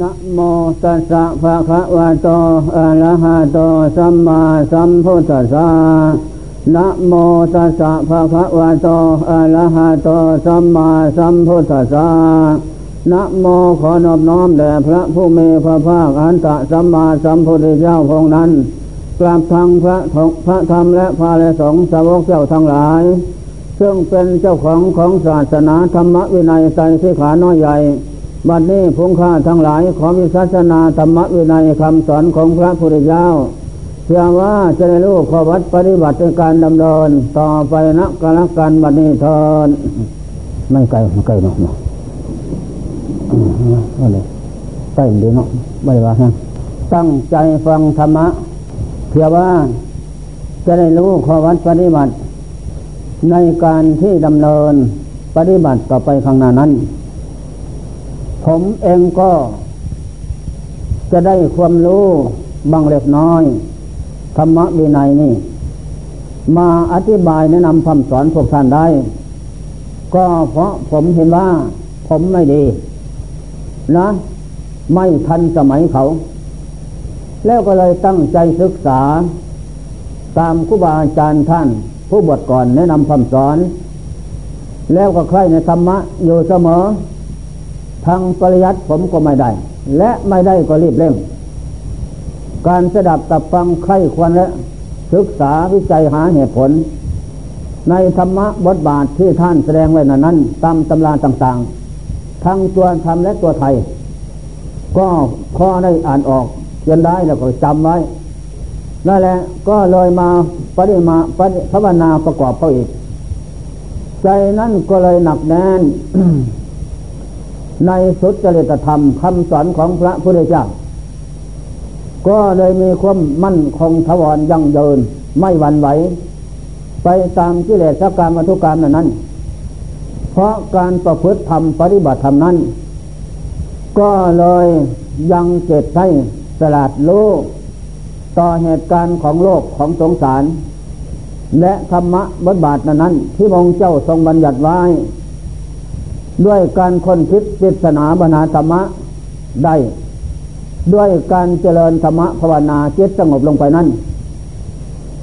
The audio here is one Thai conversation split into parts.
นะโมตัสสะภะคะวะโตอะระหะโตสัมมาสัมพุทธัสสะนะโมตัสสะภะคะวะโตอะระหะโตสัมมาสัมพุทธัสสะนะโมขอนอบน้อมแด่พระผู้มีพระภาคอันตะสัมมาสัมพุทธเจ้าพงนั้นกราบทางพระพระธรรมและพระและสงฆ์สาวกเจ้าทั้งหลาย ซึ่งเป็นเจ้าของของศาสนาธรรมวินัยใจสิขาน้อยใหญ่ บัดนี้พุงข้าทั้งหลายขอวิสัชนาธรรมวินัยคำสอนของพระพุทธเจ้าเชื่อว่าจะได้รู้ขอวัดปฏิบัติในการดำเนินต่อไปนักการการบัดนี้เทินไม่ไกลไม่ไกลเนาะเนาะอะไรใกล้ดีเนาะไม่ว่าฮะตั้งใจฟังธรรมะเพื่อว่าจะได้รู้ขอวัดปฏิบัติ ในการที่ดำเนินปฏิบัติต่อไปข้างหน้านั้น ผมเองก็จะได้ความรู้บางเล็กน้อย ธรรมะวินัยนี่ มาอธิบายแนะนำคำสอนพวกท่านได้ ก็เพราะผมเห็นว่า ผมไม่ดี นะ ไม่ทันสมัยเขา แล้วก็เลยตั้งใจศึกษา ตามครูบาอาจารย์ท่าน ผู้บวชก่อนแนะนำคำสอน แล้วก็ใครในธรรมะอยู่เสมอ ทางปริยัติผมก็ไม่ได้ และไม่ได้ก็รีบเร่ง การสดับตับฟังใครควรและศึกษาวิจัยหาเหตุผล ในธรรมะบทบาทที่ท่านแสดงไว้นั้น ตามตำราต่างๆ ทั้งตัวธรรมและตัวไทย ก็ข้อได้อ่านออกจนได้แล้วก็จำไว้นั่นแหละก็เลยมาปฏิมาปฏิภาวนาประกอบเขาอีก ใจนั้นก็เลยหนักแน่น ในสุดจริตธรรมคำสอนของพระพุทธเจ้า ก็เลยมีความมั่นคงทวรยั่งยืนไม่หวั่นไหว ไปตามกิเลสกรรมวัตุกรรมนั้น เพราะการประพฤติธรรมปฏิบัติธรรมนั้น ก็เลยยังเจตให้สลัดโลก ต่อเหตุการณ์ของโลกของสงสาร และธรรมะบทบาทนั้นที่มองเจ้าทรงบัญญัติไว้ ด้วยการค้นคิดปริศนาบรรณาธรรมะได้ ด้วยการเจริญธรรมะภาวนาจิตสงบลงไปนั้น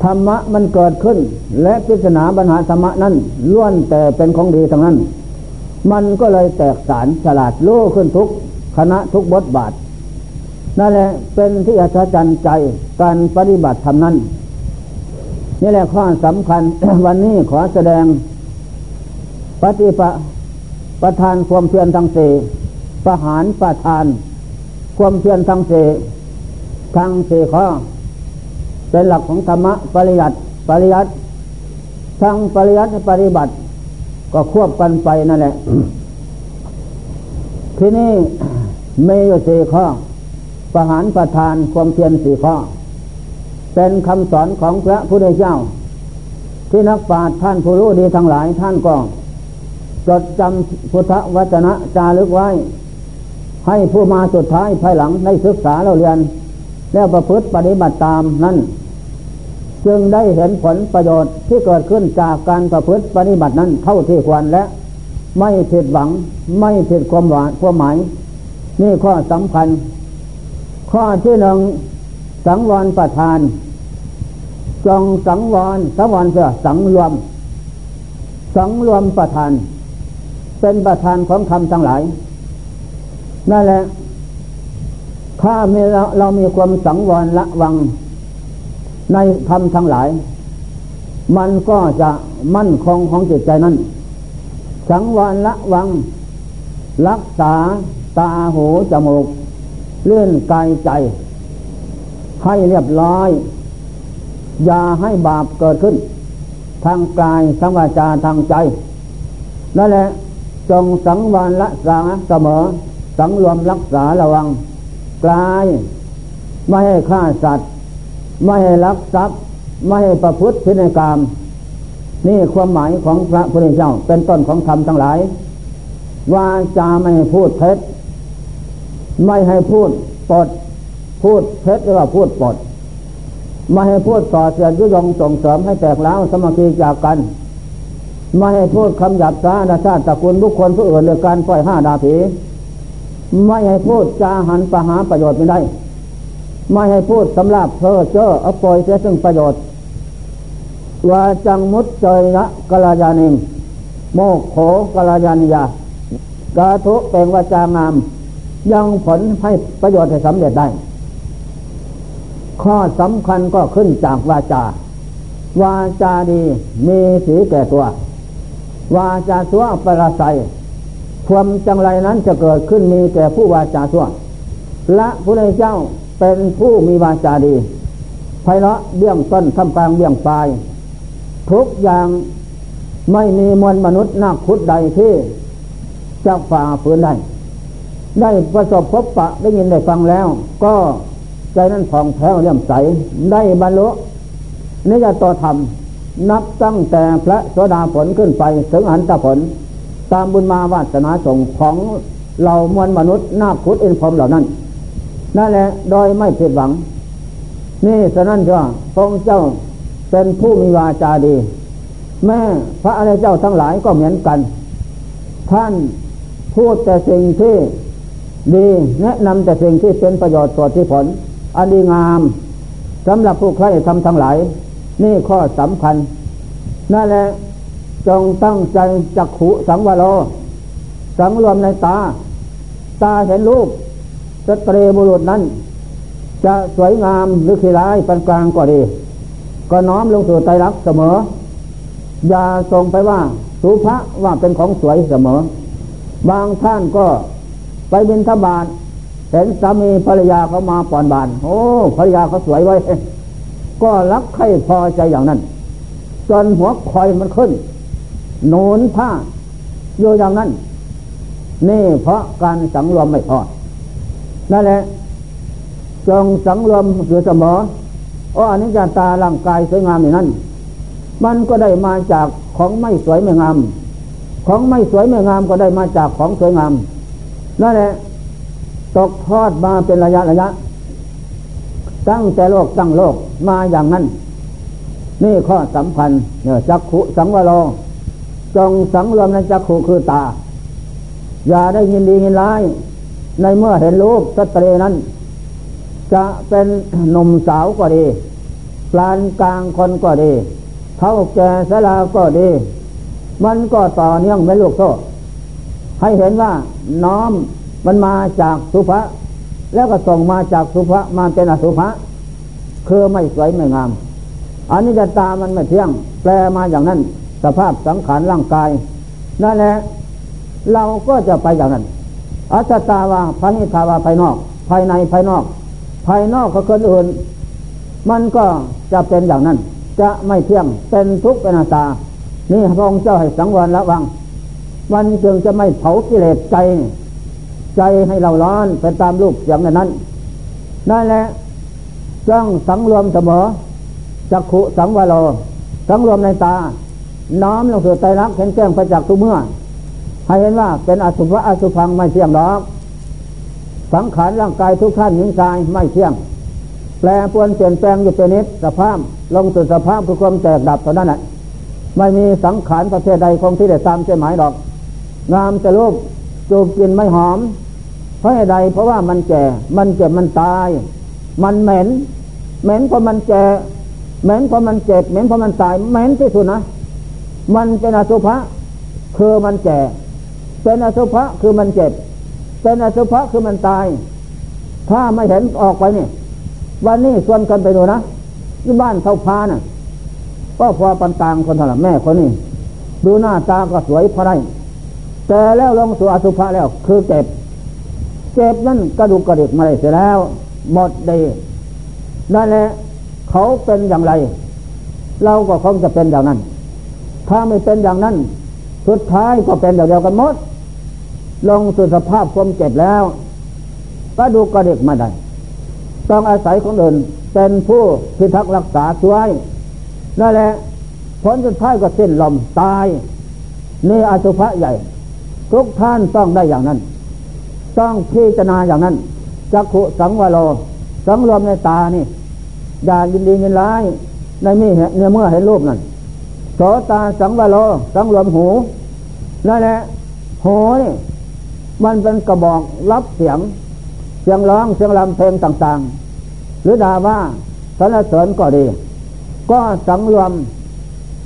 ธรรมะมันเกิดขึ้น และปริศนาบรรณาธรรมะนั้นล้วนแต่เป็นของดีทั้งนั้น มันก็เลยแตกสารฉลาดรู้ขึ้นทุกคณะทุกบทบาทนั่นแหละเป็นที่อัศจรรย์ใจการปฏิบัติธรรมนั้น นี่แหละข้อสำคัญวันนี้ขอแสดงปฏิป ประทานความเพียรทั้งสี่ประหารประทาน ความเพียรทั้งสี่ทั้งสี่ข้อเป็นหลักของธรรมะปริยัติปริยัติทั้งปริยัติปฏิบัติ ก็ควบกันไปนั่นแหละ ทีนี้มีอยู่สี่ข้อประหารประทานความเพียรสี่ข้อ เป็นคำสอนของพระพุทธเจ้า ที่นักปราชญ์ท่านผู้รู้ดีทั้งหลายท่านก็ จดจำพุทธวจนะจารึกไว้ ให้ผู้มาสุดท้ายภายหลังได้ศึกษาเราเรียน แล้วประพฤติปฏิบัติตามนั้น จึงได้เห็นผลประโยชน์ที่เกิดขึ้นจากการประพฤติปฏิบัตินั้นเท่าที่ควรและ ไม่ผิดหวังไม่ผิดความหวานความหมาย นี่ข้อสำคัญ ข้อที่หนึ่งสังวรประทานจงสังวรสังวรเพื่อสังรวม สังรวมประทาน เป็นประธานของธรรมทั้งหลาย นั่นแหละ ถ้ามีเราเรามีความสังวรละวังในธรรมทั้งหลาย มันก็จะมั่นคงของจิตใจนั้น สังวรละวัง รักษาตาหูจมูกเลื่อนกายใจ ให้เรียบร้อย อย่าให้บาปเกิดขึ้น ทางกายทางวาจาทางใจ นั่นแหละ จงสังวรละสาเสมอ สังรวมรักษาระวังกลาย ไม่ให้ฆ่าสัตว์ ไม่ให้ลักทรัพย์ ไม่ให้ประพฤติพินัยกรรมนี่ความหมายของพระพุทธเจ้าเป็นต้นของธรรมทั้งหลายว่าจะไม่พูดเท็จ ไม่ให้พูดปด พูดเท็จหรือว่าพูดปด ไม่ให้พูดต่อเสียดยุยงส่งเสริมให้แตกแล้วสมาธิจากกัน ไม่ให้พูดคำหยาบช้าดาชาติตระกูลบุคคลผู้อื่นเรื่องการปล่อยห้าดาผีไม่ให้พูดจาหันประหาประโยชน์ไม่ได้ ไม่ให้พูดสำหรับเพ้อเจ้อเอาปล่อยเสียซึ่งประโยชน์ว่าจังมุตเจยะกลายานิงโมโขกลายานิยากาทุเป็นวาจางาม ยังผลให้ประโยชน์ให้สำเร็จได้ ข้อสำคัญก็ขึ้นจากวาจา วาจาดีมีสีแก่ตัว วาจาสัวประสัยความจังไรนั้นจะเกิดขึ้นมีแก่ผู้วาจาชั่วละพระเจ้าเป็นผู้มีวาจาดีไพเราะเบี้ยงต้นทำกลางเบี้ยงปลาย ทุกอย่างไม่มีมวลมนุษย์นักพุทธใดที่จะฝ่าฝืนได้ ได้ประสบพบปะได้ยินได้ฟังแล้ว ก็ใจนั้นผ่องแผ้วเลี่ยมใส ได้บรรลุนิยตธรรม นับตั้งแต่พระโสดาผลขึ้นไปถึงอันตผล ตามบุญมาวาสนาส่งของเรามวลมนุษย์นาคุดอินพรมเหล่านั้น นั่นแหละโดยไม่ผิดหวัง นี่ฉะนั้นก็พระเจ้าเป็นผู้มีวาจาดี แม่พระอริยเจ้าทั้งหลายก็เหมือนกัน ท่านพูดแต่สิ่งที่ดีแนะนำแต่สิ่งที่เป็นประโยชน์ต่อที่ผล อันดีงามสำหรับผู้ใครทำทั้งหลาย นี่ข้อสำคัญ นั่นแหละจงตั้งใจจักขุสังวโร สังรวมในตา ตาเห็นรูปสตรีบุรุษนั้น จะสวยงามหรือขี้ร้ายปานกลางก็ดี ก็น้อมลงสู่ใจรักเสมอ อย่าส่งไปว่าสุภะว่าเป็นของสวยเสมอ บางท่านก็ไปบินทบาทเห็นสามีภรรยาเขามาปอนบาน โอ้ภรรยาเขาสวยไว้ ก็รักใครพอใจอย่างนั้น จนหัวคอยมันขึ้นโนนผ้าอยู่อย่างนั้น นี่เพราะการสังรวมไม่พอ นั่นแหละจงสังรวมอยู่เสมออ้อนิจจตาร่างกายสวยงามอย่างนั้น มันก็ได้มาจากของไม่สวยไม่งาม ของไม่สวยไม่งามก็ได้มาจากของสวยงาม นั่นแหละตกทอดมาเป็นระยะระยะ ตั้งแต่โลกตั้งโลกมาอย่างนั้น นี่ข้อสำคัญเนี่ยจักขุสังวโรจงสังรวมในจักขู่คือตา อย่าได้ยินดียินร้าย ในเมื่อเห็นรูปสตรีนั้น จะเป็นหนุ่มสาวก็ดีปลานกลางคนก็ดีเท่าแก่สลาก็ดี มันก็ต่อเนื่องไม่ลูกโซ่ให้เห็นว่าน้อมมันมาจากสุภะ แล้วก็ส่งมาจากสุภะมาเป็นอสุภะคือไม่สวยไม่งามอันนี้จะตามันไม่เที่ยง แปลมาอย่างนั้น สภาพสังขารร่างกายนั่นแหละเราก็จะไปอย่างนั้น อัตตาวาพระนิทาวาภายนอก ภายในภายนอก ภายนอกก็คนอื่น มันก็จะเป็นอย่างนั้น จะไม่เที่ยงเป็นทุกข์เป็นอาตา นี่พระองค์เจ้าให้สังวรระวัง มันจึงจะไม่เผากิเลสใจ ใจให้เราร้อนไปตามรูปอย่างนั้นนั่นแหละต้องสังรวมเสมอจักขุสังวโรสังรวมในตา น้อมลงสู่ใจรักเห็นแจ้งไปจากทุกเมื่อ ให้เห็นว่าเป็นอสุภะอสุพังไม่เที่ยงหรอกสังขารร่างกายทุกท่านหญิงชายไม่เที่ยง แปลปวนเปลี่ยนแปลงอยู่เป็นนิดสภาพลงสู่สภาพคือความแตกดับเท่านั้นแหละไม่มีสังขารประเภทใดคงที่ได้ตามใจหมายดอก งามจะรูป จูบกินไม่หอม เพราะอะไรเพราะว่ามันแก่ มันเจ็บมันตาย มันเหม็น เหม็นเพราะมันแก่ เหม็นเพราะมันเจ็บ เหม็นเพราะมันตาย เหม็นที่สุดนะ มันเป็นอสุภะคือมันแก่ เป็นอสุภะคือมันเจ็บ เป็นอสุภะคือมันตาย ถ้าไม่เห็นออกไปนี่ วันนี้ชวนกันไปดูนะที่บ้านเท่าพานะ่ะก็พอปันตางคนเท่าไหร่แม่คนนี้ดูหน้าตาก็สวยพอได้ แต่แล้วลงสู่อสุภะแล้ว คือเจ็บเจ็บนั่นกระดูกกระดิกมาได้เสียแล้ว หมดดีนั่นแหละเขาเป็นอย่างไร เราก็คงจะเป็นอย่างนั้น ถ้าไม่เป็นอย่างนั้น สุดท้ายก็เป็นอย่างเดียวกันหมด ลงสู่สภาพความเจ็บแล้วก็ดูกกระด็กมาได้ต้องอาศัยคนอื่นเป็นผู้พิทักษ์รักษาช่วยนั่นแหละผลสุดท้ายก็สิ้นลมตาย นี่อสุภะใหญ่ ทุกท่านต้องได้อย่างนั้น ต้องพิจารณาอย่างนั้นจักขุสังวโรสังรวมในตานี่อย่ายินดียินร้ายในมีเนื้อเมื่อเห็นรูปนั่นโสตาสังวโรสังรวมหูนั่นแหละหูนี่มันเป็นกระบอกรับเสียง เสียงร้องเสียงรำเพลงต่างๆ หรือด่าว่าสรรเสริญก็ดี ก็สังรวม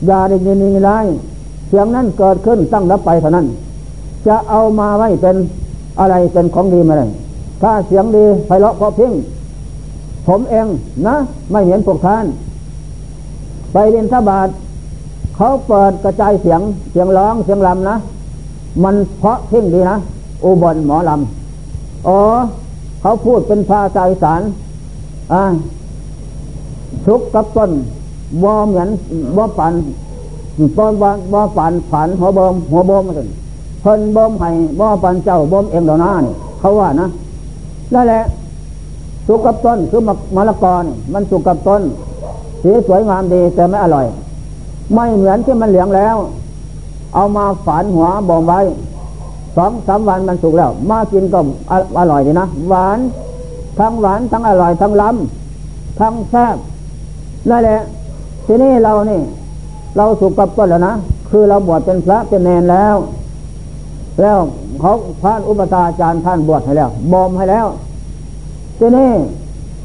อย่าได้ยินนีร้ายเสียงนั้นเกิดขึ้นตั้งรับไปเท่านั้น จะเอามาไว้เป็นอะไรเป็นของดีมาเลยถ้าเสียงดีไพเราะเพราะพิ้งผมเองนะ ไม่เห็นพวกท่าน ไปเรียนทบาทเขาเปิดกระจายเสียงเสียงร้องเสียงลำนะ มันเพราะพิ้งดีนะอุบลหมอลำอ๋อเขาพูดเป็นภาษาอีสานอ่าทุกกับต้นบ่เหมือนบ่ปันบ่บ่บ่ปันผันหัวบมหัวบมมาสิ เพิ่นบ่มให้บ่ปันเจ้าบ่มเองเดาหน้านี่เขาว่านะนั่นแหละสุกกับต้นคือมะมะละกอนี่มันสุกกับต้นสีสวยงามดีแต่ไม่อร่อย ไม่เหมือนที่มันเหลืองแล้ว เอามาฝานหัวบ่มไว้สองสามวันมันสุกแล้ว มากินก็อร่อยดีนะหวาน ทั้งหวานทั้งอร่อยทั้งล้ำทั้งแซ่บนั่นแหละทีนี้เรานี่ เราสุกกับต้นแล้วนะคือเราบวชเป็นพระเป็นแนนแล้ว แล้วเขาพระอุปตาจารย์ท่านบวชให้แล้วบ่มให้แล้วทีนี้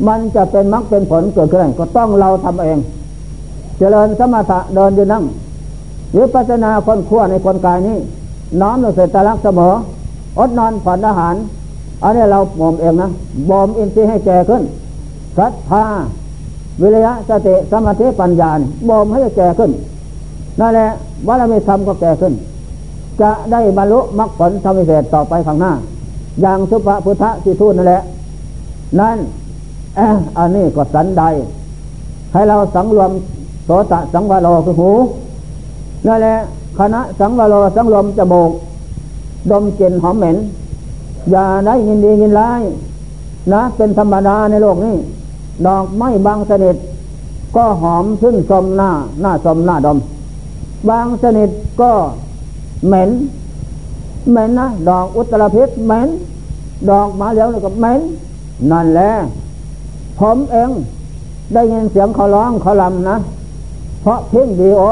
มันจะเป็นมรรคเป็นผลเกิดขึ้นก็ต้องเราทำเอง เจริญสมถะเดินยืนนั่งหรือปัจนาคนขั้วในคนกายนี้ น้อมเราเสร็จตลักเสมอ อดนอนผ่อนอาหารอันนี้เราบ่มเองนะบ่มอินทรีย์ให้แก่ขึ้นศรัทธาวิริยะสติสมาธิปัญญาบ่มให้แก่ขึ้นนั่นแหละวารมีธรรมก็แก่ขึ้น จะได้บรรลุมรรคผลธรรมเศษต่อไปข้างหน้า อย่างสุภพุทธสิทูตนั่นแหละ นั่นออันนี้ก็สันใด ให้เราสังรวมโสตสังวาโลคือหูนั่นแหละคณะสังวาโลสังรวมจมูกดมกลิ่นหอมเหม็น อย่าได้ยินดียินร้ายนะ เป็นธรรมดาในโลกนี้ ดอกไม้บางสนิท ก็หอมซึ่งสมหน้า หน้าสมหน้าดม บางสนิทก็ เหม็นเหม็นนะดอกอุตรพิษเหม็นดอกมาเหลียวก็เหม็นนั่นแหละผมเองได้ยินเสียงเขาร้องเขาลำนะ เพราะเพ่งดีโอ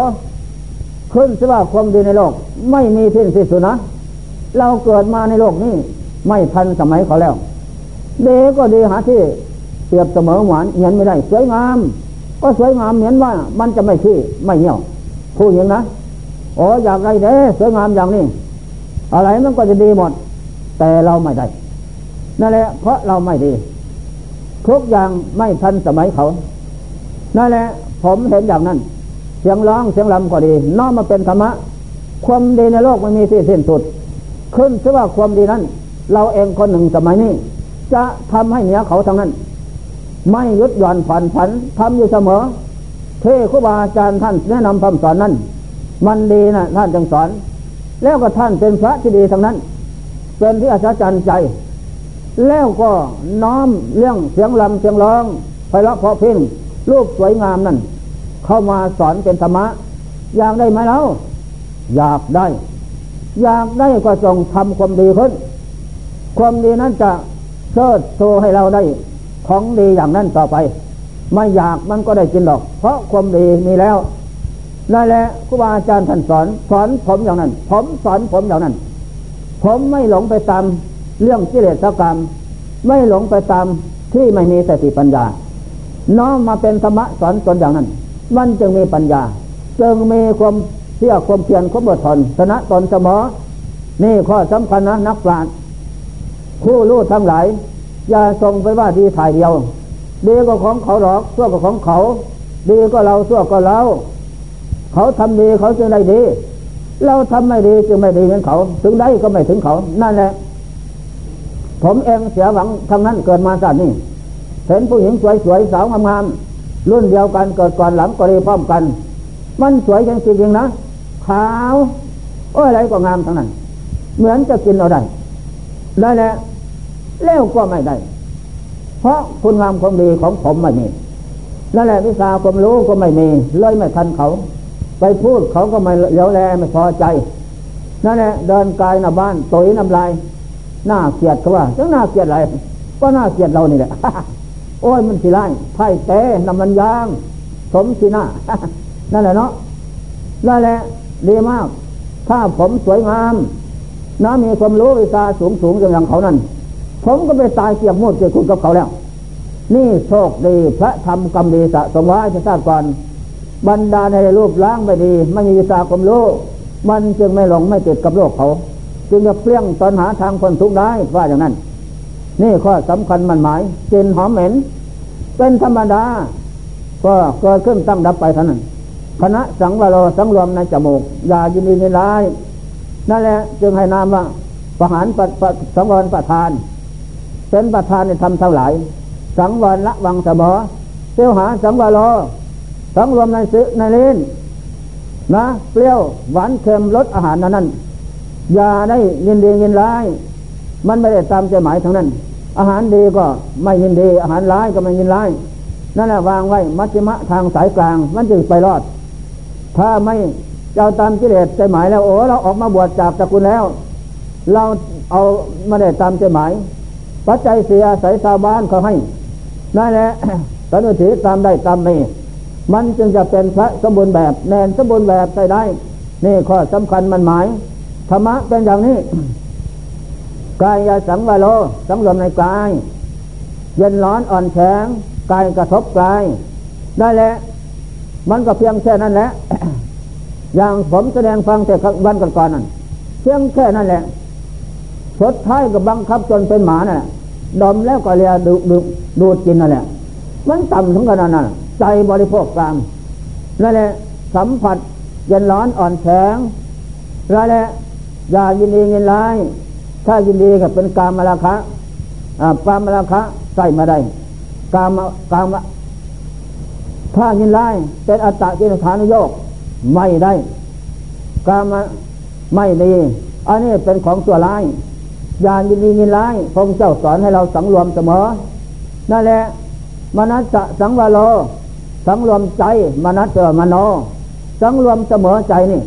ขึ้นสิว่าความดีในโลก ไม่มีทิ้นสิ้นสุดนะ เราเกิดมาในโลกนี้ ไม่ทันสมัยเขาแล้วเด็กก็ดีหาที่เปรียบเสมอหวานเห็นไม่ได้ สวยงาม ก็สวยงามเหมือนว่ามันจะไม่ขี้ไม่เหี่ยวพูดอย่างนะ โอ้อยากไรเด้สวยงามอย่างนี้ อะไรมันก็จะดีหมด แต่เราไม่ได้ นั่นแหละ เพราะเราไม่ดี ทุกอย่างไม่ทันสมัยเขา นั่นแหละ ผมเห็นอย่างนั้น เสียงร้องเสียงลำก็ดีน้อมมาเป็นธรรมะ ความดีในโลกไม่มีที่สิ้นสุด ขึ้นซะว่าความดีนั้น เราเองคนหนึ่งสมัยนี้ จะทำให้เหนือเขาทั้งนั้น ไม่ยุดหย่อนผันผันทำอยู่เสมอเทครูบาอาจารย์ท่านแนะนำคำสอนนั้น มันดีนะท่านจึงสอน แล้วก็ท่านเป็นพระที่ดีทั้งนั้น เป็นที่อัศจรรย์ใจ แล้วก็น้อมเรื่องเสียงลำเสียงร้องไพเราะเพราะพิ้งรูปสวยงามนั่น เข้ามาสอนเป็นธรรมะ อยากได้ไหมเล่าอยากได้ อยากได้ก็จงทำความดีขึ้น ความดีนั้นจะเชิดโชว์ให้เราได้ ของดีอย่างนั้นต่อไป ไม่อยากมันก็ได้กินหรอก เพราะความดีมีแล้ว นั่นแหละครูบาอาจารย์ท่านสอน สอนผมอย่างนั้น ผมสอนผมอย่างนั้น ผมไม่หลงไปตามเรื่องกิเลสกรรม ไม่หลงไปตามที่ไม่มีสติปัญญา น้อมมาเป็นธรรมะสอนตนอย่างนั้น มันจึงมีปัญญา จึงมีความเชื่อความเพียรความอดทนชนะตนเสมอนี่ข้อสำคัญนะนักปราชญ์ผู้รู้ทั้งหลาย อย่าส่งไปว่าดีถ่ายเดียว ดีก็ของเขาหรอกชั่วก็ของเขา ดีก็เราชั่วก็เรา เขาทำดีเขาจึงได้ดี เราทำไม่ดีจึงไม่ดีเหมือนเขา ถึงได้ก็ไม่ถึงเขา นั่นแหละ ผมเองเสียหวังทำนั้นเกิดมาสัตว์นี่เห็นผู้หญิงสวยๆสาวงามๆรุ่นเดียวกันเกิดก่อนหลังก็รีพร้อมกัน มันสวยจริงๆนะขาวโอ้อะไรก็งามทั้งนั้น เหมือนจะกินเอาได้ได้แล้วเล้วก็ไม่ได้ เพราะคุณงามความดีของผมไม่มีนั่นแหละวิชาความรู้ก็ไม่มีเลยไม่ทันเขา ไปพูดเขาก็ไม่เลี้ยวแลไม่พอใจ นั่นแหละเดินกายหน้าบ้านตุยน้ำลายหน้าเกียดเขาว่าจะหน้าเกียดอะไรก็หน้าเกียดเรานี่แหละโอ้ยมันสิไล่ไพ่เต้น้ำมันยาง สมสีหน้า นั่นแหละเนาะนั่นแหละดีมาก ถ้าผมสวยงามน้ามีความรู้วิชาสูงสูงอย่างเขานั้นผมก็ไปตายเกียบมูดเกียบคุณกับเขาแล้ว นี่โชคดีพระธรรมกรรมดีสะสมไว้จะทราบก่อน บรรดาในรูปล้างไม่ดี ไม่มีวิชาคมรู้มันจึงไม่หลงไม่ติดกับโลกเขา จึงจะเปลี่ยงตอนหาทางคนทุกข์ได้ว่าอย่างนั้น นี่ข้อสำคัญมันหมายกลิ่นหอมเหม็น เป็นธรรมดา ก็เกิดขึ้นตั้งดับไปเท่านั้นคณะสังวโรสังรวมในจมูกอย่ายินดีในร้ายนั่นแหละจึงให้นามว่าประหารสังวรประธาน เป็นประธานในธรรมเท่าไหร่สังวรละวังสมอเตี้ยวหาสังวโร สังรวมในซื้อในเลนนะเปรี้ยวหวานเค็มรสอาหารนั้นนั้นอย่าได้ยินดียินร้าย มันไม่ได้ตามใจหมายทั้งนั้น อาหารดีก็ไม่ยินดี อาหารร้ายก็ไม่ยินร้ายนั่นแหละวางไว้มัชฌิมะทางสายกลาง มันจึงไปรอด ถ้าไม่เจ้าตามกิเลสใจหมายแล้วโอ้เราออกมาบวชจากตระกูลแล้ว เราเอาไม่ได้ตามใจหมาย ปัจจัยเสียใส่ชาวบ้านเขาให้นั่นแหละสันนิษตามได้ตามไม่ มันจึงจะเป็นพระสมบูรณ์แบบแนนสมบูรณ์แบบใส่ได้ นี่ข้อสำคัญมันหมายธรรมะเป็นอย่างนี้กายยาสังวโลสังรวมในกาย เย็นร้อนอ่อนแข็งกายกระทบกายได้แล้วมันก็เพียงแค่นั้นแหละ อย่างผมแสดงฟังแต่วันก่อนๆนั่นเพียงแค่นั้นแหละสดท้ายก็บังคับจนเป็นหมาน่ะดมแล้วก็เรียดูดูดูดกินนั่นแหละ มันต่ำถึงขนาดนั้น ใจบริโภคกลางนั่นแหละสัมผัสเย็นร้อนอ่อนแข็งนั่นแหละอย่ายินดียินร้าย ถ้ายินดีก็เป็นกามราคะกามราคะใส่มาได้กามกามถ้ายินร้ายเป็นอัตตะกินฐานโยกไม่ได้กามไม่ดีอันนี้เป็นของตัวร้ายอย่ายินดียินร้ายพระเจ้าสอนให้เราสังรวมเสมอนั่นแหละมนัสสังวโล สังรวมใจมนัสเจอมโนสังรวมเสมอใจนี่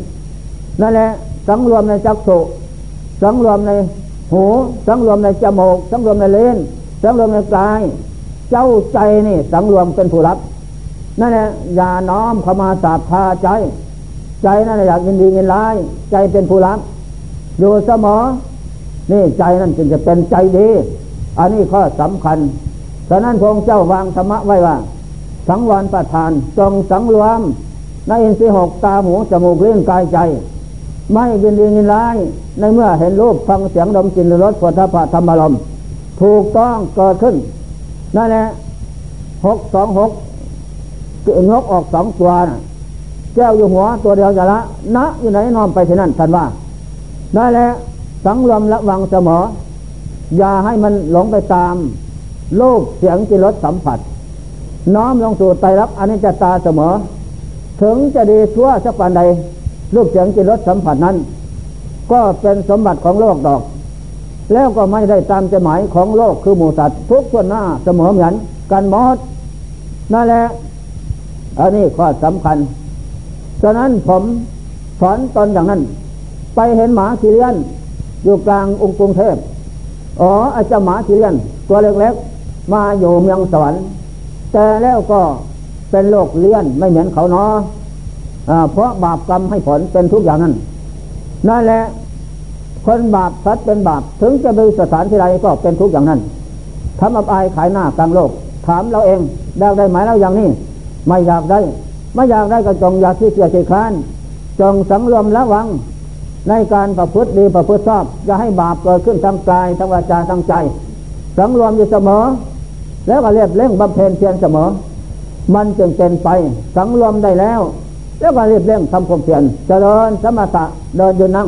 นั่นแหละสังรวมในจักสุสังรวมในหูสังรวมในจมูกสังรวมในเลนสังรวมในกาย เจ้าใจนี่ สังรวมเป็นผู้รับนั่นแหละอย่าน้อมเข้ามาสาบพาใจ ใจนั่นแหละอยากยินดียินร้าย ใจเป็นผู้รับอยู่เสมอนี่ใจนั่นจึงจะเป็นใจดี อันนี้ข้อสำคัญฉะนั้นพระเจ้าวางธรรมะไว้ว่า สังวรประทานจงสังรวมในอินทรีย์หกตาหูจมูกเลี้ยงกายใจ ไม่ยินดียินร้ายในเมื่อเห็นรูปฟังเสียงดมกลิ่นรสผลิภัณฑ์ธรรมารมถูกต้องเกิดขึ้นนั่นแหละหกสองหกงกออกสองตัวนะแก้วอยู่หัวตัวเดียวจะละนะอยู่ไหนนอนไปที่นั่นท่านว่าได้แล้วสังรวมระวังเสมออย่าให้มันหลงไปตามโลกเสียงจิรสสัมผัส น้อมลงสู่ไตรับอนิจจตาเสมอ ถึงจะดีชั่วสักวันใดรูปเสียงจิรสสัมผัสนั้น ก็เป็นสมบัติของโลกดอก แล้วก็ไม่ได้ตามใจหมายของโลกคือหมูสัตว์ทุกส่วนหน้าเสมอเหมือนกันหมดนั่นแหละอันนี้ข้อสำคัญฉะนั้นผมสอนตอนอย่างนั้น ไปเห็นหมาขีเลียนอยู่กลางองค์กรุงเทพอ๋ออาจารย์หมาขีเลียนตัวเล็กๆมาอยู่เมืองสวรรค์ แต่แล้วก็เป็นโรคเลี้ยนไม่เหมือนเขาเนาะเพราะบาปกรรมให้ผลเป็นทุกอย่างนั้นนั่นแหละคนบาปสัตว์เป็นบาปถึงจะไปสถานที่ใดก็เป็นทุกอย่างนั้นทำอับอายขายหน้ากลางโลก ถามเราเองได้ได้ไหมเราอย่างนี้ไม่อยากได้ ไม่อยากได้ก็จงอยากที่เกียจค้านจงสังรวมระวัง ในการประพฤติดีประพฤติชอบจะให้บาปเกิดขึ้นทั้งกายทั้งวาจาทั้งใจ สังรวมอยู่เสมอ แล้วก็เรียบเร่งบำเพ็ญเพียรเสมอ มันจึงเป็นไปสังรวมได้แล้ว แล้วก็เรียบเร่งทำความเพียรเจริญสมถะเดินยืนนั่ง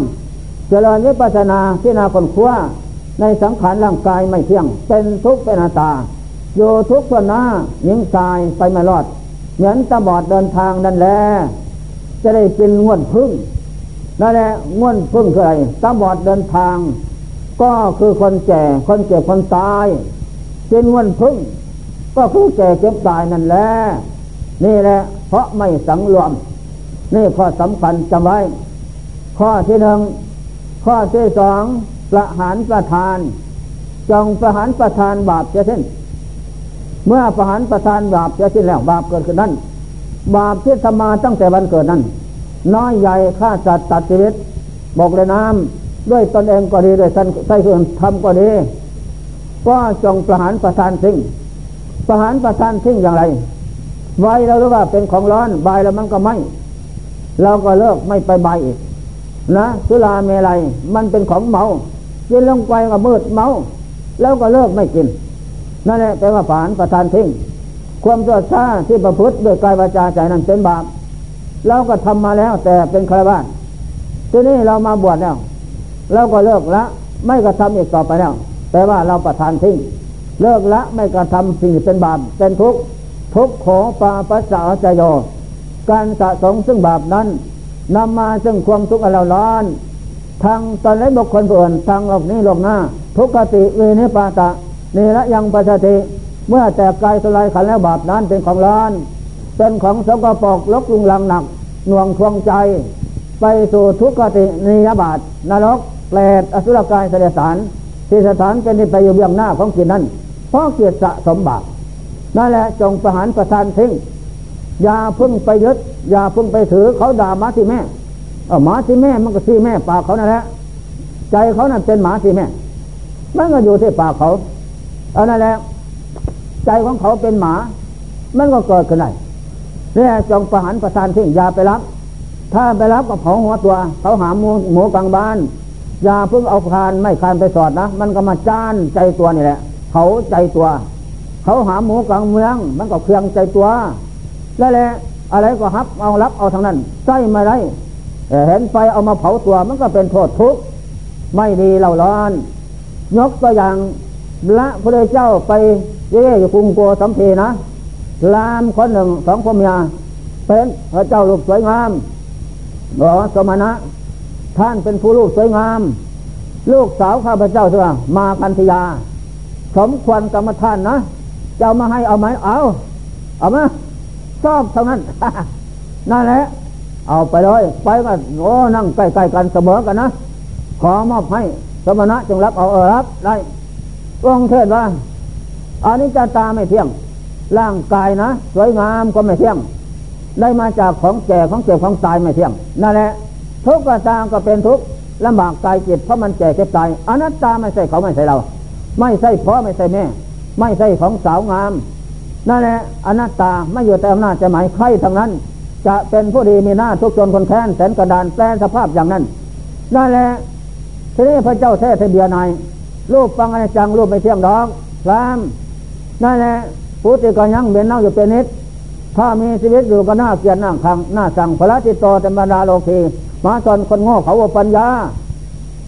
เจริญวิปัสนาที่นาคนขั้วในสังขารร่างกายไม่เที่ยง เป็นทุกข์เป็นอาตาอยู่ทุกข์ตัวหน้าหญิงชายไปไม่รอด เหมือนตาบอดเดินทางนั่นแหละจะได้กินง่วนพึ่งนั่นแหละง่วนพึ่งคืออะไรตาบอดเดินทาง ก็คือคนแก่คนเจ็บคนตาย กินง่วนพึ่ง ก็คือแก่เจ็บตายนั่นแหละนี่แหละ เพราะไม่สังรวม นี่ข้อสำคัญจำไว้ ข้อที่หนึ่งข้อที่สองประหารประทาน จงประหารประทานบาปจะเช่นเมื่อประหารประทานบาปจะสิ้นแล้วบาปเกิดขึ้นนั้นบาปที่ทำมาตั้งแต่วันเกิดนั้น น้อยใหญ่ฆ่าสัตว์ตัดชีวิต บอกเลยน้ำด้วยตนเองก็ดีด้วยท่านใส่ส่วนทำก็ดี ก็จงประหารประทานทิ้งประหารประทานทิ้งอย่างไรใบเรารู้ว่าเป็นของร้อนใบแล้วมันก็ไม่เราก็เลิกไม่ไปใบอีกนะสุราเมลัยมันเป็นของเมากินลงไปก็มืดเมาแล้วก็เลิกไม่กินนั่นแหละแปลว่าผานประทานทิ้งความตัวชาที่ประพฤติโดยกายวาจาใจนั้นเป็นบาปเราก็ทำมาแล้วแต่เป็นคารวะทีนี้เรามาบวชแล้วเราก็เลิกละ ไม่กระทำอีกต่อไปแล้ว แปลว่าเราประทานทิ้งเลิกละไม่กระทำสิ่งเป็นบาปเป็นทุกข์ทุกข์ของปาปัสสาจโยการสะสมซึ่งบาปนั้นนำมาซึ่งความทุกข์เราร้อนทางตอนไรบุคคลอื่นทางโลกนี้โลกหน้า ทุกขติเวนิปาตะนี่ละยังปัจติ เมื่อแตกกายสลายขันแล้วบาปนั้นเป็นของร้อน เป็นของสกปรกลกลุงลังหนัก หน่วงทวงใจ ไปสู่ทุกขตินิยบาตนรกแปลดอสุรกายเสดสาร ที่สถานเป็นที่ไปอยู่เบื้องหน้าของกินนั้นเพราะเกียรติสะสมบาปนั่นแหละจงประหารประทานทิ้งอย่าพึ่งไปยึดอย่าพึ่งไปถือเขาด่ามาที่แม่เออหมาที่แม่มันก็ที่แม่ปากเขานั่นแหละใจเขานั่นเป็นหมาที่แม่มันก็อยู่ที่ปากเขาเอานั่นแหละใจของเขาเป็นหมา มันก็เกิดขึ้นได้เนี่ยจงประหารประทานทิ้งอย่าไปรับ ถ้าไปรับก็เผาหัวตัว เขาหาหมูหมูกลางบ้าน อย่าเพิ่งเอาคานไม่คานไปสอดนะ มันก็มาจ้านใจตัวนี่แหละ เขาใจตัว เขาหาหมูกลางเมือง มันก็เครื่องใจตัวแล้วแหละอะไรก็ฮับเอารับเอาทางนั้นใส่มาได้เห็นไฟเอามาเผาตัวมันก็เป็นโทษทุกข์ไม่ดีเราร้อน ยกตัวอย่างละพระเจ้าไปเย่อยู่กรุงโกสัมพีนะลามคนหนึ่งสองพ่อเมียเป็นพระเจ้าลูกสวยงามบอสมณะ ท่านเป็นผู้ลูกสวยงาม ลูกสาวข้าพเจ้าเถอะมากันธยา สมควรกรรมท่านนะจ้ามาให้เอาไหมเอาเอามาชอบเท่านั้นนั่นแหละเอาไปเลยไปก็โอ้นั่งใกล้ๆกันเสมอกันนะขอมอบให้สมณะจงรับเอาเออรับได้องเทศว่าอันนี้จะตาไม่เที่ยง ร่างกายนะ สวยงามก็ไม่เที่ยง ได้มาจากของแก่ของเจ็บของตายไม่เที่ยงนั่นแหละ ทุกข์ก็ตามก็เป็นทุกข์ลำบากกายจิตเพราะมันแก่เจ็บตายอนัตตาไม่ใช่เขาไม่ใช่เรา ไม่ใช่พ่อไม่ใช่แม่ ไม่ใช่ของสาวงามนั่นแหละอนัตตาไม่อยู่แต่อำนาจจะหมายใครทั้งนั้น จะเป็นผู้ดีมีหน้าทุกจนคนแค้นแสนกระดานแปลสภาพอย่างนั้นนั่นแหละทีนี้พระเจ้าแท้ทะเบียนายรูปฟังอะไรจังรูปไม่เที่ยงดอกพรามนั่นแหละผู้ติก็ยังเบียนเน่าอยู่เป็นนิดถ้ามีชีวิตอยู่ก็น่าเกียรติน่าคังน่าสั่งพระติตโตเต็มบรรดาโลกี มาตอนคนโง่เขาว่าปัญญา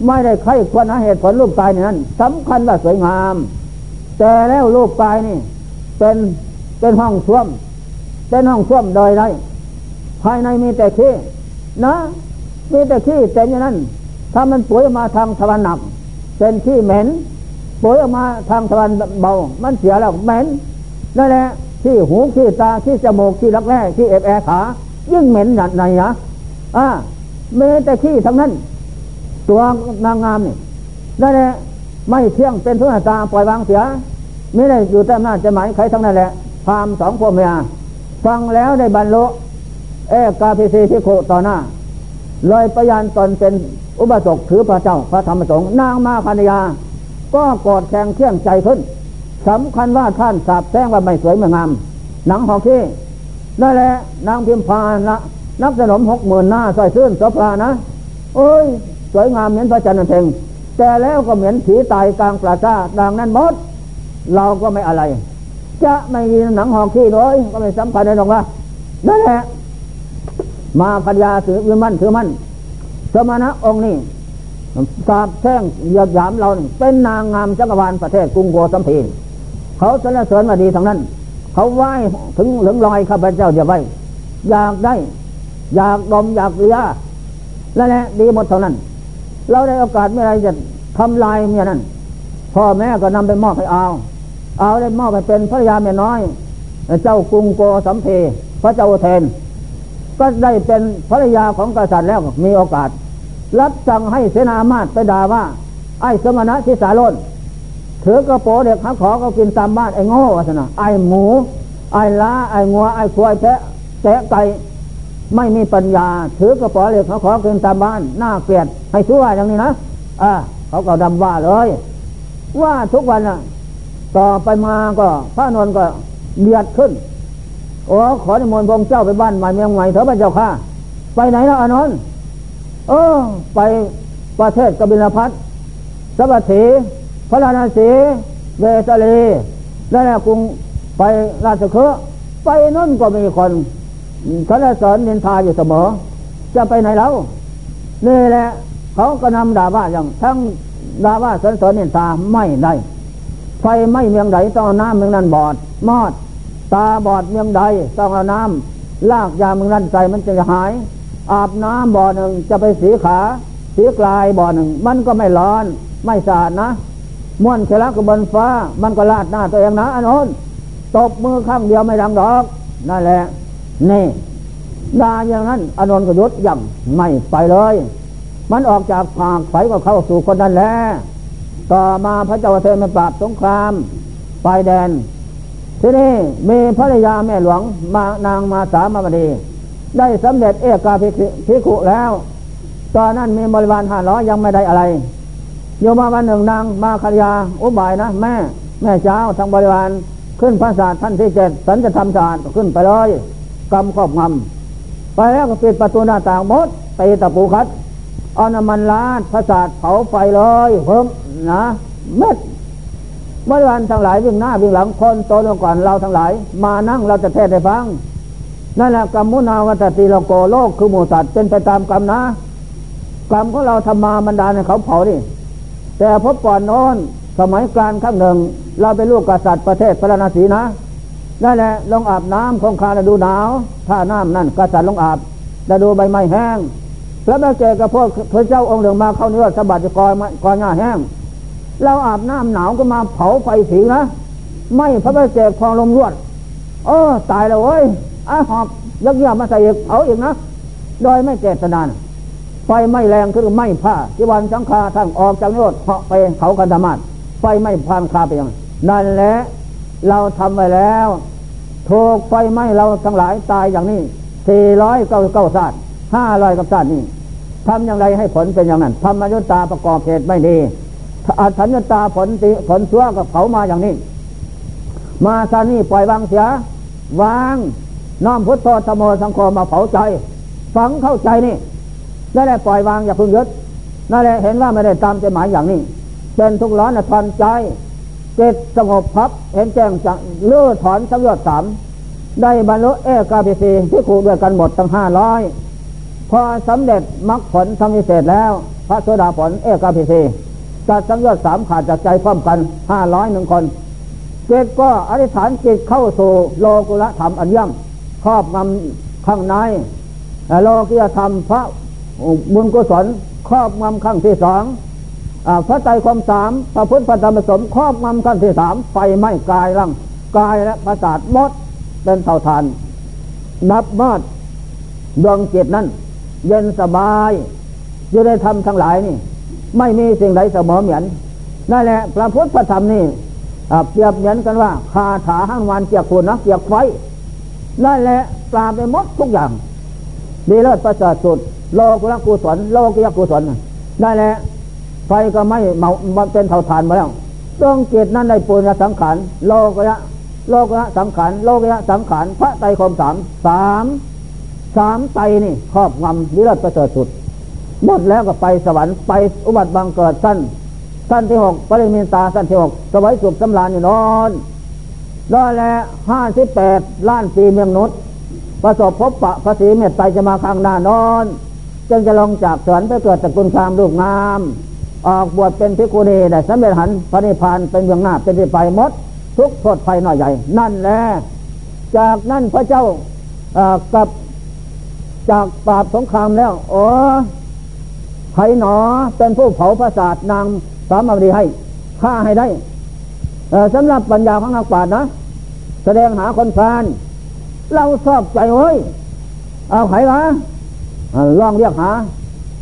ไม่ได้ใครควรหาเหตุผลรูปกายนั้นสำคัญว่าสวยงาม แต่แล้วรูปกายนี่ เป็นเป็นห้องส้วม เป็นห้องส้วมโดยไรภายในมีแต่ขี้นะมีแต่ขี้เต็มอย่างนั้น ถ้ามันป่วยออกมาทางทวารหนัก เป็นขี้เหม็นป่วยออกมาทางทวารเบา มันเสียแล้วเหม็นนั่นแหละขี้หูขี้ตาขี้จมูกขี้รักแร้ขี้เอฟแอขา ยิ่งเหม็นหนักไหนนะอ่า เมีแต่ขี้ทั้งนั้น ตัวนางงามนี่นั่นแหละไม่เที่ยงเป็นทุนตาปล่อยวางเสียไม่ได้อยู่แต่หน้าจะหมายใครทั้งนั้นแหละพามสองพวกเมียฟังแล้วได้บรรลุเอกาพิเศษที่โคต่อหน้าลอยประยานตนเป็นอุบาสกถือพระเจ้าพระธรรมสงฆ์นางมาคันยา ก็กอดแข่งเที่ยงใจขึ้นสำคัญว่าท่านสาบแช่งว่าไม่สวยไม่งาม หนังหอกี้นั่นแหละนางพิมพานะ นับสนมหกหมื่นหน้าสอยซื่นสพรานะโอ้ย สวยงามเหมือนพระจันทร์เพ่งแต่แล้วก็เหมือนผีตายกลางปราสาทดังนั้นหมด เราก็ไม่อะไร จะไม่มีหนังหอกขี้เลยก็ไม่สัมพันธ์ได้หรอกว่านั่นแหละมาพัญญาถือมั่นถือมั่นสมณะองค์นี้สาบแช่งเหยียบยามเราเป็นนางงามจักรวาลประเทศกรุงโกสัมพีเขาสรรเสริญมาดีทั้งนั้น เขาไหว้ถึงหลงลอยข้าพเจ้าเดี๋ยวไว้อยากได้ อยากดมอยากเลียแล้วแหละดีหมดเท่านั้น เราได้โอกาสเมื่อไรจะทำลายเมียนั้นพ่อแม่ก็นำไปมอบให้เอาเอาได้มอบไปเป็นภรรยาเมียน้อย เจ้ากรุงโกสัมเพพระเจ้าเทน ก็ได้เป็นภรรยาของกษัตริย์แล้วมีโอกาส รับสั่งให้เสนามาตไปด่าว่า ไอ้สมณะทิสาลนถือกระโปเด็กขับขอก็กินตามบ้านไอ้โง่วะนะไอ้หมู ไอ้ล้าไอ้งัวไอ้ควายแพะแกะไก่ ไม่มีปัญญา ถือกระป๋อเด็กเขาขอเกินตามบ้านหน้าเกลียดให้ชั่วอย่างนี้นะอ่าเขาก็ดำว่าเลย ว่าทุกวันอะ ต่อไปมาก็พระนนก็เบียดขึ้นโอ้ขอในมนต์พระเจ้าไปบ้านใหม่เมืองใหม่เถอะพระเจ้าค่ะ ไปไหนแล้วอนนท์เออ ไปประเทศกบิลพัทสวัสดีพระราณสีเวสเลนั่และกรุงไปราชเครือไปนั่นก็มีคน ทนสอนเนินทาอยู่เสมอ จะไปไหนแล้วนี่แหละเขาก็นำด่าว่าอย่างทั้งด่าว่าสอนสอนเนินทาไม่ได้ ไฟไม่เมืองใดต้องเอาน้ำเมืองนั้นบอด มอด ตาบอดเมืองใดต้องเอาน้ำลากยาเมืองนั้นใจมันจะหาย อาบน้ำบ่อหนึ่งจะไปสีขา สีกลายบ่อหนึ่ง มันก็ไม่ร้อนไม่สะอาดนะม้วนเชลักบนฟ้า มันก็ลาดหน้าตัวเองนะอันน้นตบมือข้างเดียวไม่ดังดอก นั่นแหละ นี่ดาอย่างนั้นอนนท์ก็ยุดยังไม่ไปเลย มันออกจากผากไฟก็เข้าสู่คนนั้นแหละต่อมาพระเจ้าเทนมาปราบสงครามไปแดน ที่นี่มีภรรยาแม่หลวงมานางมาสามาวดี ได้สำเร็จเอกาภิกุแล้ว ตอนนั้นมีบริวารห้าร้อยยังไม่ได้อะไรโยมาวันหนึ่งนางมาคารยาอุบายนะ แม่แม่เจ้าทางบริวารขึ้นพระศาสตร์ท่านที่เจ็ดสันจะทำศาสตร์ขึ้นไปเลย กำครอบงำไปแล้วก็ปิดประตูหน้าต่างหมดตีตะปูคัดเอาน้ำมันลาดพระศาสตร์เผาไฟเลยเพิ่มนะเม็ดบริวารทั้งหลายวิ่งหน้าวิ่งหลังคนโตลงก่อนเราทั้งหลาย มานั่งเราจะเทศให้ฟังนั่นแหละกรรมมุนาวัตติโลโกโลกคือหมูสัตว์เป็นไปตามกรรมนะ กรรมของเราทำมามันดาในเขาเผาดิแต่พบก่อนน้นสมัยกลางข้างหนึ่ง เราเป็นลูกกษัตริย์ประเทศพระนาศีนะ นั่นแหละลงอาบน้ำคงคาฤดูหนาว ถ้าน้ำนั่นกษัตริย์ลงอาบฤดูใบไม้แห้งพระแม่เจกับพวกพระเจ้าองค์หนึ่งมาเข้าเนื้อสะบัดจะกอยกอยหน้าแห้งเราอาบน้ำหนาวก็มาเผาไฟสีนะไม่พระแม่เจพองลมรวดเออตายแล้วเว้ยอ้าหอบยักษ์มาใส่อีกเอาอีกนะโดยไม่เจตนานไฟไม่แรงคือไม่ผ้าที่วันสังฆาทั้งออกจากนิโรธเหาะไปเขากันธรรมะไฟไม่พังคาไปยังนั่นแหละ เราทำไว้แล้วถูกไฟไหม้เราทั้งหลายตายอย่างนี้สี่ร้อยเก้าเก้าศาสตร์ห้าร้อยกับศาสตร์นี้ทำอย่างไรให้ผลเป็นอย่างนั้นทำอยุตตาประกอบเหตุไม่ดีอัศญตาผลติผลชั่วกับเขามาอย่างนี้ มาซานี่ปล่อยวางเสียวางน้อมพุทธโธธโมสังโฆมาเผาใจ ฝังเข้าใจนี่นั่นแหละปล่อยวางอย่าพึ่งยึดนั่นแหละเห็นว่าไม่ได้ตามใจหมายอย่างนี้เป็นทุกร้อนทอนใจ จ็ดสงบพับเห็นแจ้งจากเลื่อถอนสังยอดสามได้บรรลุเอกาพิสีที่ขู่ด้วยกันหมดทั้งห้าร้อยพอสำเร็จมรรคผลทำวิเศษแล้ว พระโสดาผลเอกาพิสีจัดสังยอดสามขาดจากใจพร้อมกันห้าร้อยหนึ่งคนเจ็ดก็อธิษฐานจิตเข้าสู่โลกุละธรรมอันย่ำครอบงำข้างในโลกิยธรรมพระบุญกุศลครอบงำขั้งที่สอง พระใจความสามพระพุทธพระธรรมสมครอบงำขั้งที่สามไฟไหม้กายร่างกายและประสาทมดเป็นเท่าทาน นับมอดดวงจิตนั้น เย็นสบายจะได้ทำทั้งหลายนี่ ไม่มีสิ่งใดเสมอเหมือนนั่นแหละพระพุทธพระธรรมนี่เปรียบเหมือนกันว่าคาถาห้างวันเกียกคุณนะเกียกไฟนั่นแหละปราบไปมดทุกอย่างดีเลิศประเสริฐสุดโลกุลกุศลโลกิยกุศลได้แล้ว ไฟก็ไม่เมาเป็นเท่าฐานมาแล้วต้องเจตนั้นได้ปุญญสังขารโลกยะโลกยะสังขารโลกยะสังขารพระไตรคมสามสามสามไตนี่ครอบงำวิรัตประเสริฐสุด หมดแล้วก็ไปสวรรค์ไปอุบัติบังเกิดสั้นสั้นที่หกปริมินตาสั้นที่หกสวัยสุขสำราญอยู่นอนรอแล้วห้าสิบแปดล้านปีเมืองนุษย์ประสบพบปะพระศรีเมตไตรจะมาข้างหน้านอน จึงจะลงจากสวรรค์ไปเกิดตระกูลคามลูกงาม ออกบวชเป็นพิกุณีได้สำเร็จหันพระนิพพานเป็นเบื้องหน้าเป็นที่ไปมด ทุกโทษภัยน้อยใหญ่ นั่นแหละจากนั่นพระเจ้ากับจากปราบสงครามแล้วโอ้ไผหนอเป็นผู้เผาพระศาสนางสามารถดีให้ฆ่าให้ได้สำหรับปัญญาของนักปราชญ์นะ แสดงหาคนพาน เราชอบใจเว้ย เอาไขวะลองเรียกหา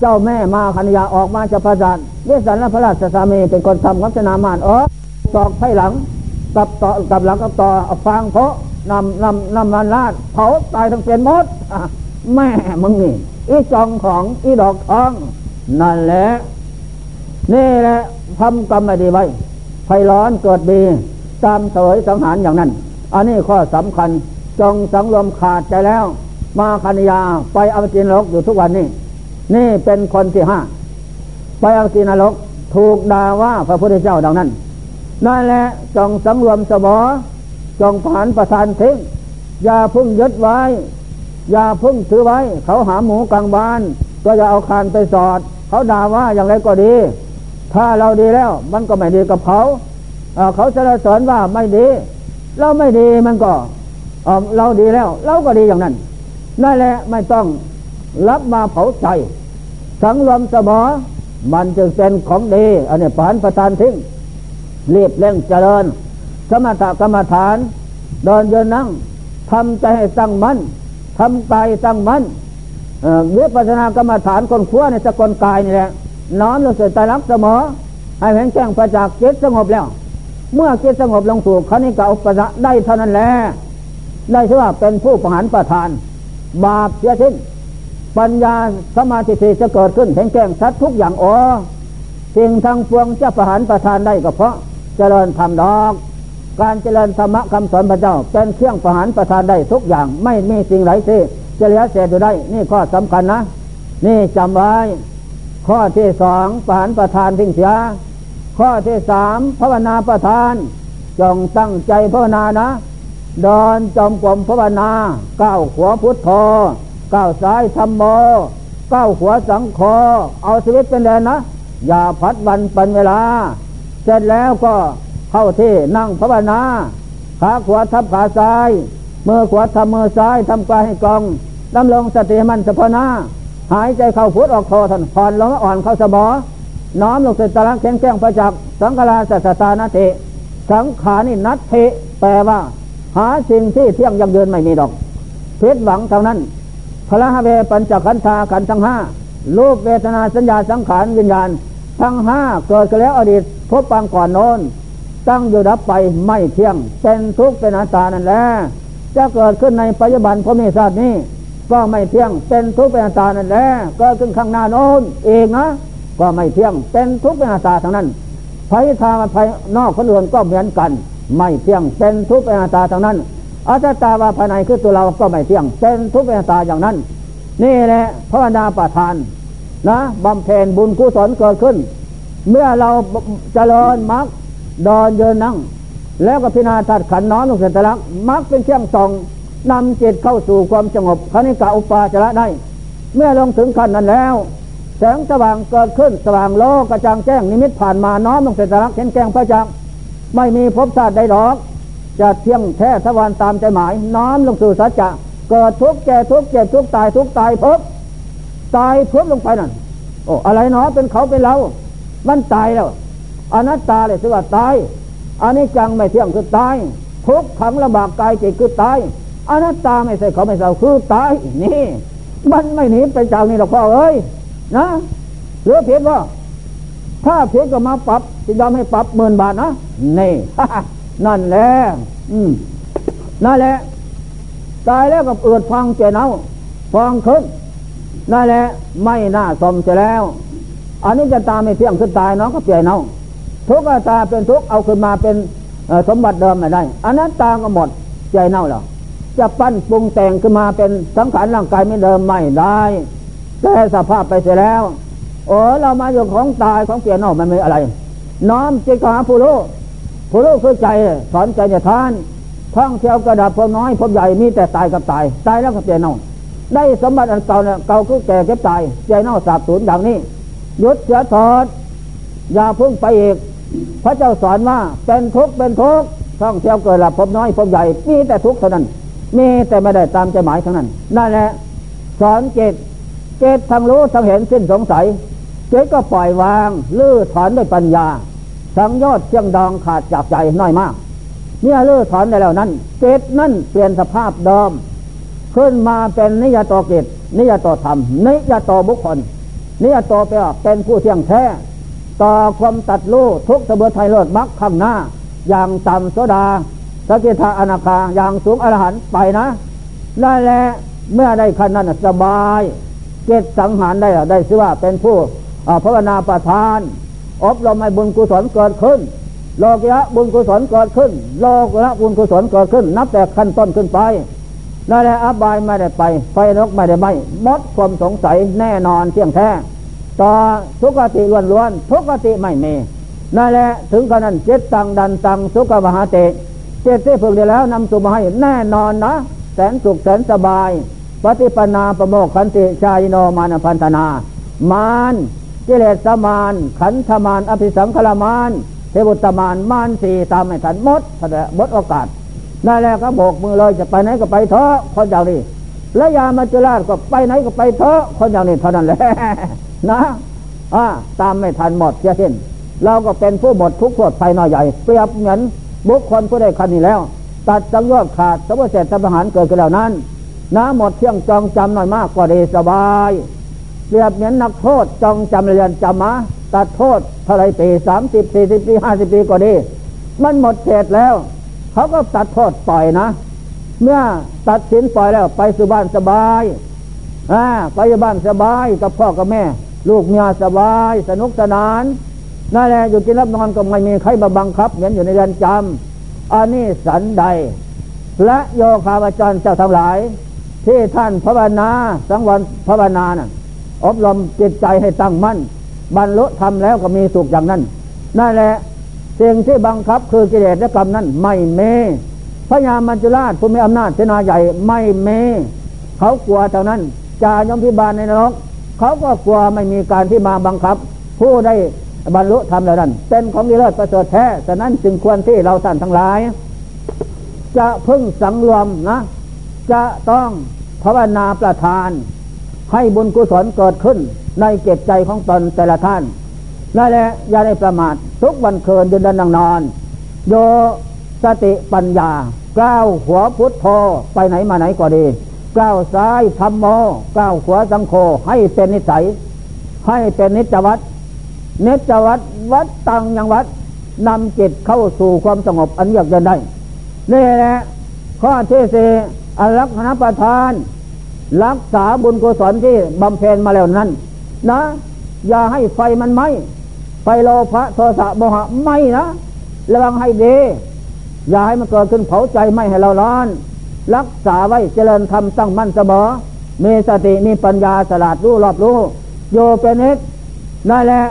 เจ้าแม่มาคัญญาออกมาจะประจันเวสันและพระราชสามีเป็นคนทำกับชนามานออกตอกไผ่หลังกับต่อกับหลังกับต่อฟางเพาะนำนำนำมันลาดเผาตายทั้งเป็นหมดแม่มึงนี่อีจองของอีดอกทองนั่นแหละนี่แหละทำกรรมไม่ดีไว้ไฟร้อนเกิดดีตามเสวยสังหารอย่างนั้น อันนี้ข้อสำคัญจงสังรวมขาดใจแล้ว มาคันยาไปอวจินรกอยู่ทุกวันนี้ นี่เป็นคนที่ห้าไปอวจินรกถูกด่าว่าพระพุทธเจ้าดังนั้นนั่นแหละจงสำรวมสมอจงผ่านประทานทิ้งอย่าพึ่งยึดไว้ อย่าพึ่งถือไว้ เขาหาหมูกลางบ้าน ก็อย่าเอาคานไปสอด เขาด่าว่าอย่างไรก็ดี ถ้าเราดีแล้วมันก็ไม่ดีกับเขาเขาจะสอนว่าไม่ดี เราไม่ดีมันก็เราดีแล้ว เราก็ดีอย่างนั้นนั่นแหละไม่ต้อง รับมาเผาใจสังรวมสมอมันจึงเป็นของดี อันนี้ผานประทานทิ้งรีบเร่งเจริญ สมถกรรมฐาน เดินเยืนนั่งทำใจให้ตั้งมัน่นทำกายตั้งมัน่นวิปัสสนากรรมฐานคนขั้วในสกลกายนี่แหละน้อนลงสู่ตาลักเสมอ ให้เห็นแจ้งประจักษ์จิตสงบแล้ว เมื่อจิตสงบลงสู่คณิกาอุปสะได้เท่านั้นแหละได้ชื่อว่าเป็นผู้ประหารประทาน บาปเสียสิ้น ปัญญาสมาธิจะเกิดขึ้นเห็นแจ้งชัดทุกอย่างอ๋อสิ่งทางปวงจะประหารประทานได้ก็เพราะเจริญธรรมดอก การเจริญธรรมคำสอนพระเจ้า เป็นเครื่องประหารประทานได้ทุกอย่างไม่มีสิ่งไหนที่จะเหลือเศษอยู่ได้ นี่ข้อสำคัญนะ นี่จำไว้ ข้อที่สองประหารประทานทิ้งเสีย ข้อที่สามภาวนาประทานจงตั้งใจภาวนานะเดินจอมกลมภาวนาก้าวขวาพุทโธ ก้าวซ้ายธรรมโมก้าวขวาสังโฆเอาชีวิตเป็นแดนนะ อย่าพัดวันเปันเวลา เสร็จแล้วก็เข้าที่นั่งภาวนาขาขวาทับขาซ้ายมือขวาทำมือซ้ายทำกายให้กองดำลงสติมันสะพนาหายใจเข้าพุทออกโทท่านผ่อนลงอ่อนเข้าสมอน้อมลงสตรังแข็งแกร่งประจักษ์สังฆราสัสตานาเทสังขานี่นัตเทแปลว่า หาสิ่งที่เที่ยงยังเดินไม่มีดอกเพชรหวังเท่านั้น พระฮเวปัญจขันธาขันทั้งห้ารูปเวทนาสัญญาสังขารวิญญาณ ทั้งห้าเกิดกันแล้วอดีตพบปางก่อนโน้น ตั้งอยู่ดับไปไม่เที่ยง เป็นทุกข์เป็นอาตานั่นแหละจะเกิดขึ้นในปัจจุบันพระมีศาสตร์นี้ก็ไม่เที่ยงเป็นทุกข์เป็นอาตานั่นแหละก็ขึ้นข้างหน้าโน้นเองนะก็ไม่เที่ยงเป็นทุกข์เป็นอาตาทั้งนั้นภายทางภายนอกคนอื่นก็เหมือนกัน ไม่เที่ยงเป็นทุกข์เป็นอาตาทั้งนั้น อัตตาว่าภายในคือตัวเราก็ไม่เที่ยง เป็นทุกข์เป็นอาตาอย่างนั้น นี่แหละพระนาประทานนะบำเพ็ญบุญกุศลเกิดขึ้น เมื่อเราเจริญมรรคดอนเดินนั่ง แล้วก็พิจารณาถัดขันน้อมลงเสตลักมรรคเป็นเครื่องส่องนำจิตเข้าสู่ความสงบคณิกาอุปาจระได้ เมื่อลงถึงขั้นนั้นแล้ว แสงสว่างเกิดขึ้นสว่างโลกกระจ่างแจ้งนิมิตผ่านมาน้อมลงเสตลักเห็นแจ้งพระจักไม่มีภพชาติใดหรอก จะเที่ยงแท้ทวารค์ตามใจหมาย น้อมลงสู่สัจจะเกิดทุกข์แก่ทุกข์เจ็บทุกข์ตายทุกข์ตายเพิบตายเพิ่มลงไปนั่นโอ้อะไรเนาะเป็นเขาเป็นเรามันตายแล้วอนัตตาเลยสิว่าตายอันนี้จังไม่เที่ยงคือตายทุกขังลำบากกายจิตคือตายอนัตตาไม่ใช่เขาไม่เศร้าคือตายนี่ มันไม่หนีไปจากนี่หรอกพ่อเอ้ยนะหรือเพียงว่าถ้าเพียงก็มาปรับจะยอมให้ปรับหมื่นบาทนะนี่ นั่นแหละอืมนั่นแหละ ตายแล้วกับเอือดฟังเจเนาฟังขึ้นนั่นแหละ ไม่น่าสมจะแล้ว อันนี้จะตาไม่เที่ยงขึ้นตายน้องก็เปลี่ยนเอาทุกตาเป็นทุกเอาขึ้นมาเป็นสมบัติเดิมไม่ได้อันนั้นตาก็หมดใจเน่าแล้วจะปั้นปรุงแต่งขึ้นมาเป็นสังขารร่างกายไม่เดิมไม่ได้แต่สภาพไปเสียแล้วโอ้เรามาอยู่ของตายของเปลี่ยนเน่ามันไม่อะไร น้อมจิตหาผู้รู้ ผู้รู้คือใจสอนใจจะทานท่องเที่ยวกระดับพอน้อยพอใหญ่มีแต่ตายกับตาย ตายแล้วก็เปลี่ยนเน่าได้สมบัติอันเก่าเนี่ยเก่าคือแก่เก็บตายใจเน่าสาบสูญอย่างนี้ยุดเสียถอดอย่าพึ่งไปอีกพระเจ้าสอนว่าเป็นทุกข์เป็นทุกข์ท่องเที่ยวเกิดหลับพบน้อยพบใหญ่มีแต่ทุกข์เท่านั้น มีแต่ไม่ได้ตามใจหมายเท่านั้นนั่นแหละสอนเจตเจตทางรู้ทางเห็นสิ้นสงสัยเจตก็ปล่อยวางลื้อถอนด้วยปัญญา สังยอดเชียงดองขาดจากใจน้อยมากเนี่ยลื้อถอนได้แล้วนั้นเจตนั่นเปลี่ยนสภาพเดิม ขึ้นมาเป็นนิยตเกิจนิยตธรรม นิยตบุคคล นิยตแปลว่าเป็นผู้เที่ยงแท้ ต่อความตัดลู่ทุกสเบือไทยเลิศมักข้างหน้า อย่างต่ำโสดาสกิทาอนาคาอย่างสูงอรหันต์ไปนะนั่นแหละเมื่อได้ขั้นนั้นสบาย เกตสังหารได้ได้ชื่อว่าเป็นผู้ภาวนาประทาน อบรมให้บุญกุศลเกิดขึ้น โลกยะบุญกุศลเกิดขึ้น โลกละบุญกุศลเกิดขึ้น นับแต่ขั้นต้นขึ้นไปนั่นแหละอบายไม่ได้ไป ไฟนกไม่ได้ไหมมดความสงสัยแน่นอนเที่ยงแท้ต่อทุกติล้วนๆทุกติไม่มีนั่นแหละถึงขนาดเจ็ดตังดันตังสุขมหาเตเจ็ดที่ฝึกได้แล้วนำสุมาให้แน่นอนนะแสนสุขแสนสบาย ปฏิปนาประโมกขันติชายโนมานพันธนามาน กิเลสมาน ขันธมาน อภิสังขลมาน เทวุตมาน มานสี่ตามไม่ทันหมดหมดโอกาสนั่นแหละก็โบกมือเลยจะไปไหนก็ไปเถอะคนอย่างนี้และยามาจุราชก็ไปไหนก็ไปเถอะคนอย่างนี้เท่านั้นแหละนะอ่าตามไม่ทันหมดเสียสิ้นเราก็เป็นผู้หมดทุกข์โทษภัยน้อยใหญ่เปรียบเหมือนบุคคลผู้ได้คันนี้แล้ว ตัดจังยอดขาดสมุทเสร็จทหารเกิดขึ้นแล้วนั้นน้ำหมดเที่ยงจองจำหน่อยมากกว่าดีสบาย เรียบเหมือนนักโทษจองจำเรียนจำมาตัดโทษเท่าไรปีสามสิบสี่สิบปีห้าสิบปีก็ดี มันหมดเขตแล้ว เขาก็ตัดโทษปล่อยนะ เมื่อตัดสินปล่อยแล้วไปสู่บ้านสบายอ่าไปบ้านสบายกับพ่อกับแม่ ลูกเมียสบาย สนุกสนานนั่นแหละอยู่กินรับนอนก็ไม่มีใครมาบังคับ เหมือนอยู่ในเรือนจำอันนี้สันใด และโยคาวจรเจ้าทั้งหลาย ที่ท่านภาวนาสังวรภาวนานะ่ะ อบรมจิตใจให้ตั้งมั่น บรรลุทำแล้วก็มีสุขอย่างนั้น นั่นแหละสิ่งที่บังคับคือกิเลสและกรรมนั้น ไม่เมพระยามัจจุราชผู้มีอำนาจเสนาใหญ่ไม่เม เขากลัวเท่านั้นจายมพิบาลในนรก เขาก็กลัวไม่มีการที่มาบังคับ ผู้ได้บรรลุธรรมแล้วนั้น เป็นของดีเลิศประเสริฐแท้ฉะนั้นจึงควรที่เราท่านทั้งหลาย จะพึ่งสังรวมนะ จะต้องภาวนาประทาน ให้บุญกุศลเกิดขึ้นในเก็บใจของตนแต่ละท่านนั่นแหละอย่าได้ประมาททุกวันเคินเดินเดินนอน โยสติปัญญาก้าวหัวพุทธโธไปไหนมาไหนก็ดีก้าวซ้ายธรรมโมก้าวขวาสังโฆให้เป็นนิสัย ให้เป็นนิจวัตรเนจวัดวัดตังยังวัดนำจิตเข้าสู่ความสงบอันเยือกเย็นได้ นี่แหละข้อที่สี่อรักษณประทาน รักษาบุญกุศลที่บำเพ็ญมาแล้วนั้นนะ อย่าให้ไฟมันไหมไฟโลภะโทสะโมหะไม่นะระวังให้ดี อย่าให้มันเกิดขึ้นเผาใจไม่ให้เราร้อน รักษาไว้เจริญธรรมตั้งมั่นเสมอมีสติมีปัญญาสลาดรู้รอบรู้โยเป็นนิดนั่นแหละ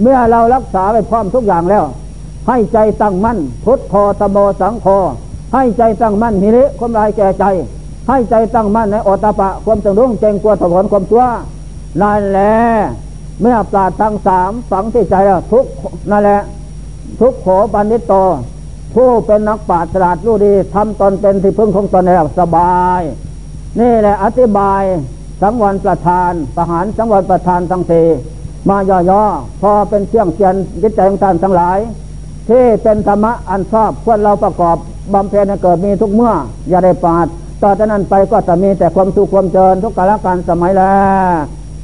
เมื่อเรารักษาไปพร้อมทุกอย่างแล้ว ให้ใจตั้งมั่นพุทโธตโมสังโฆให้ใจตั้งมั่นหิริความลายแก่ใจ ให้ใจตั้งมั่นในอตปะความจงรุ่งเจงกลัวถอนความชั่วนั่นแหละเมื่อปราดทั้งสามฝังที่ใจแล้วทุกนั่นแหละ ทุกโขปันิโต ผู้เป็นนักปราชญ์ฉลาดรู้ดีทำตนเป็นที่พึ่งของตนแล้วสบาย นี่แหละอธิบายสังวรประธานประหารสังวรประธานทั้งสีมาย่อๆพอเป็นเชื่องเชียนจิตใจของท่านทั้งหลาย ที่เป็นธรรมะอันชอบควรเราประกอบบำเพ็ญเกิดมีทุกเมื่ออย่าได้ปาด ต่อจากนั้นไปก็จะมีแต่ความสุขความเจริญทุกกาลการสมัยแล้ว